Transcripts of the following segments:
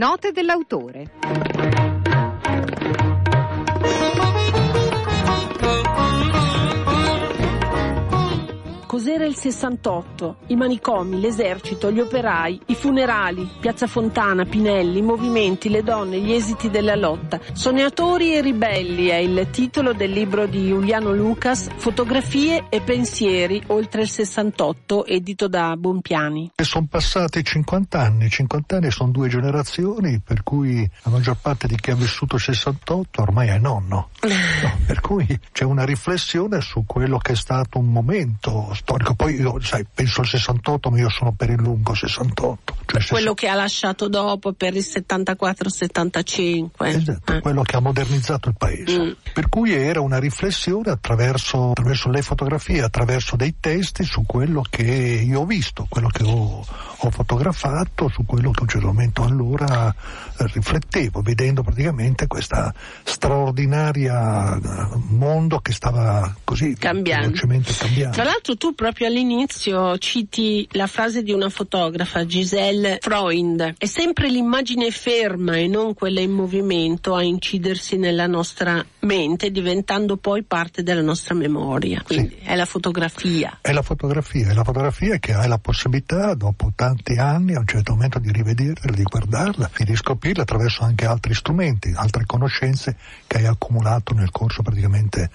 Note dell'autore. Cos'era il 68? I manicomi, l'esercito, gli operai, i funerali, Piazza Fontana, Pinelli, i movimenti, le donne, gli esiti della lotta. Sognatori e ribelli è il titolo del libro di Giuliano Lucas, Fotografie e pensieri oltre il 68, edito da Bompiani. Sono passati 50 anni, 50 anni sono due generazioni, per cui la maggior parte di chi ha vissuto il 68 ormai è nonno. No, per cui c'è una riflessione su quello che è stato un momento storico. Poi io, sai, penso al 68, ma io sono per il lungo 68. Cioè quello che ha lasciato dopo per il 74-75. Esatto, eh. quello che ha modernizzato il paese. Mm. Per cui era una riflessione attraverso, attraverso, le fotografie, attraverso dei testi su quello che io ho visto, quello che ho, ho fotografato, su quello che a un certo momento allora riflettevo, vedendo praticamente questa straordinaria eh, mondo che stava così cambiando. velocemente cambiando. Tra l'altro tu proprio all'inizio citi la frase di una fotografa, Giselle Freund, è sempre l'immagine ferma e non quella in movimento a incidersi nella nostra mente, diventando poi parte della nostra memoria. Quindi sì. è la fotografia. È la fotografia, è la fotografia che hai la possibilità dopo tanti anni a un certo momento di rivederla, di guardarla, di riscoprirla attraverso anche altri strumenti, altre conoscenze che hai accumulato nel corso praticamente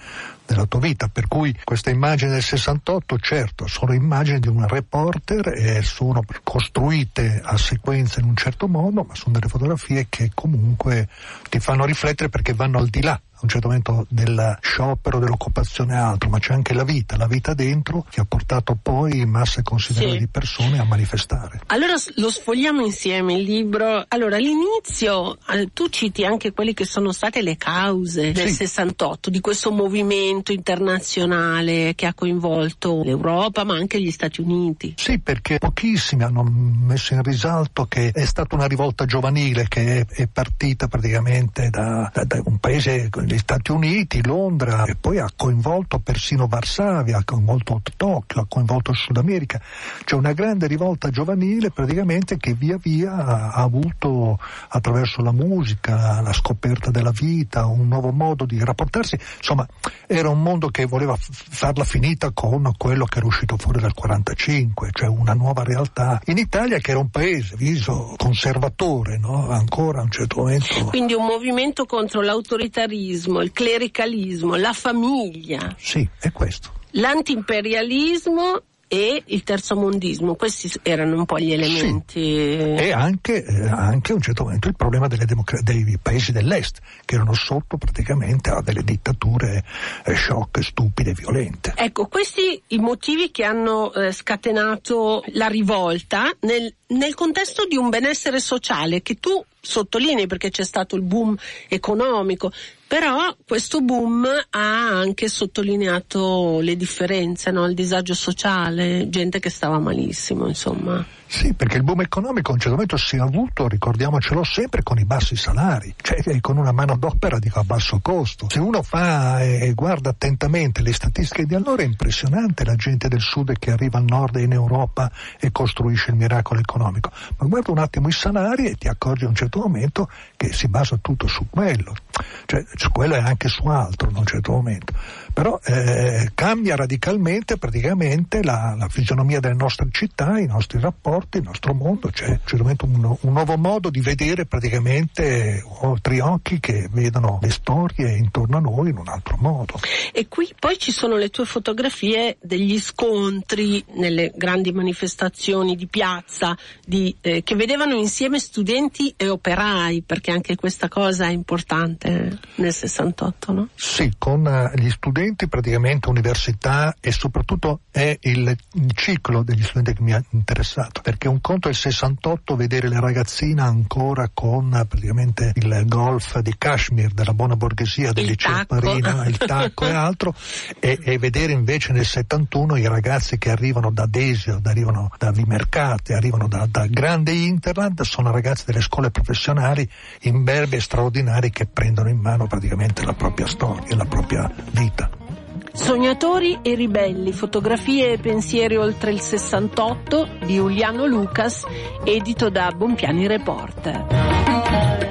della tua vita. Per cui queste immagini del 68, certo, sono immagini di un reporter e sono costruite a sequenza in un certo modo, ma sono delle fotografie che comunque ti fanno riflettere perché vanno al di là a un certo momento del sciopero, dell'occupazione e altro, ma c'è anche la vita, la vita dentro che ha portato poi masse considerevoli sì. di persone a manifestare. Allora lo sfogliamo insieme il libro. Allora all'inizio eh, tu citi anche quelle che sono state le cause del sì. 68, di questo movimento internazionale che ha coinvolto l'Europa ma anche gli Stati Uniti. Sì, perché pochissimi hanno messo in risalto che è stata una rivolta giovanile che è, è partita praticamente da, da, da un paese gli Stati Uniti, Londra e poi ha coinvolto persino Varsavia, ha coinvolto Tokyo, ha coinvolto Sud America. C'è una grande rivolta giovanile praticamente che via via ha avuto attraverso la musica, la scoperta della vita, un nuovo modo di rapportarsi. Insomma, era un mondo che voleva farla finita con quello che era uscito fuori dal 45, cioè una nuova realtà. In Italia che era un paese viso conservatore, no? ancora a un certo momento. Quindi un movimento contro l'autoritarismo nazionalismo, il clericalismo, la famiglia. Sì, è questo. L'antiimperialismo e il terzomondismo, questi erano un po' gli elementi. Sì. E anche, eh, anche, a un certo momento il problema democ- dei paesi dell'est, che erano sotto praticamente a delle dittature eh, sciocche, stupide, violente. Ecco, questi i motivi che hanno eh, scatenato la rivolta nel, nel contesto di un benessere sociale che tu sottolinei perché c'è stato il boom economico, però questo boom ha anche sottolineato le differenze, no? il disagio sociale, gente che stava malissimo, insomma. Sì, perché il boom economico a un certo momento si è avuto, ricordiamocelo sempre, con i bassi salari, cioè con una manodopera dico, a basso costo. Se uno fa e guarda attentamente le statistiche di allora è impressionante la gente del sud che arriva al nord e in Europa e costruisce il miracolo economico. Ma guarda un attimo i salari e ti accorgi a un certo momento che si basa tutto su quello, cioè su quello e anche su altro in un certo momento però eh, cambia radicalmente praticamente la, la, fisionomia delle nostre città, i nostri rapporti, il nostro mondo, c'è cioè, un, un, nuovo modo di vedere praticamente oltre occhi che vedono le storie intorno a noi in un altro modo. E qui poi ci sono le tue fotografie degli scontri nelle grandi manifestazioni di piazza di, eh, che vedevano insieme studenti e operai, perché anche questa cosa è importante nel 68, no? Sì, con uh, gli studenti praticamente università e soprattutto è il, ciclo degli studenti che mi ha interessato, perché un conto è il 68 vedere le ragazzine ancora con praticamente il golf di Kashmir, della buona borghesia, del liceo Marina, il tacco e altro, e, e, vedere invece nel 71 i ragazzi che arrivano da Desio, arrivano da Vimercate, arrivano da, da grande Interland, sono ragazzi delle scuole professionali imberbe e straordinari che prendono in mano praticamente la propria storia, la propria vita. Sognatori e ribelli, fotografie e pensieri oltre il 68 di Giuliano Lucas, edito da Bompiani Reporter.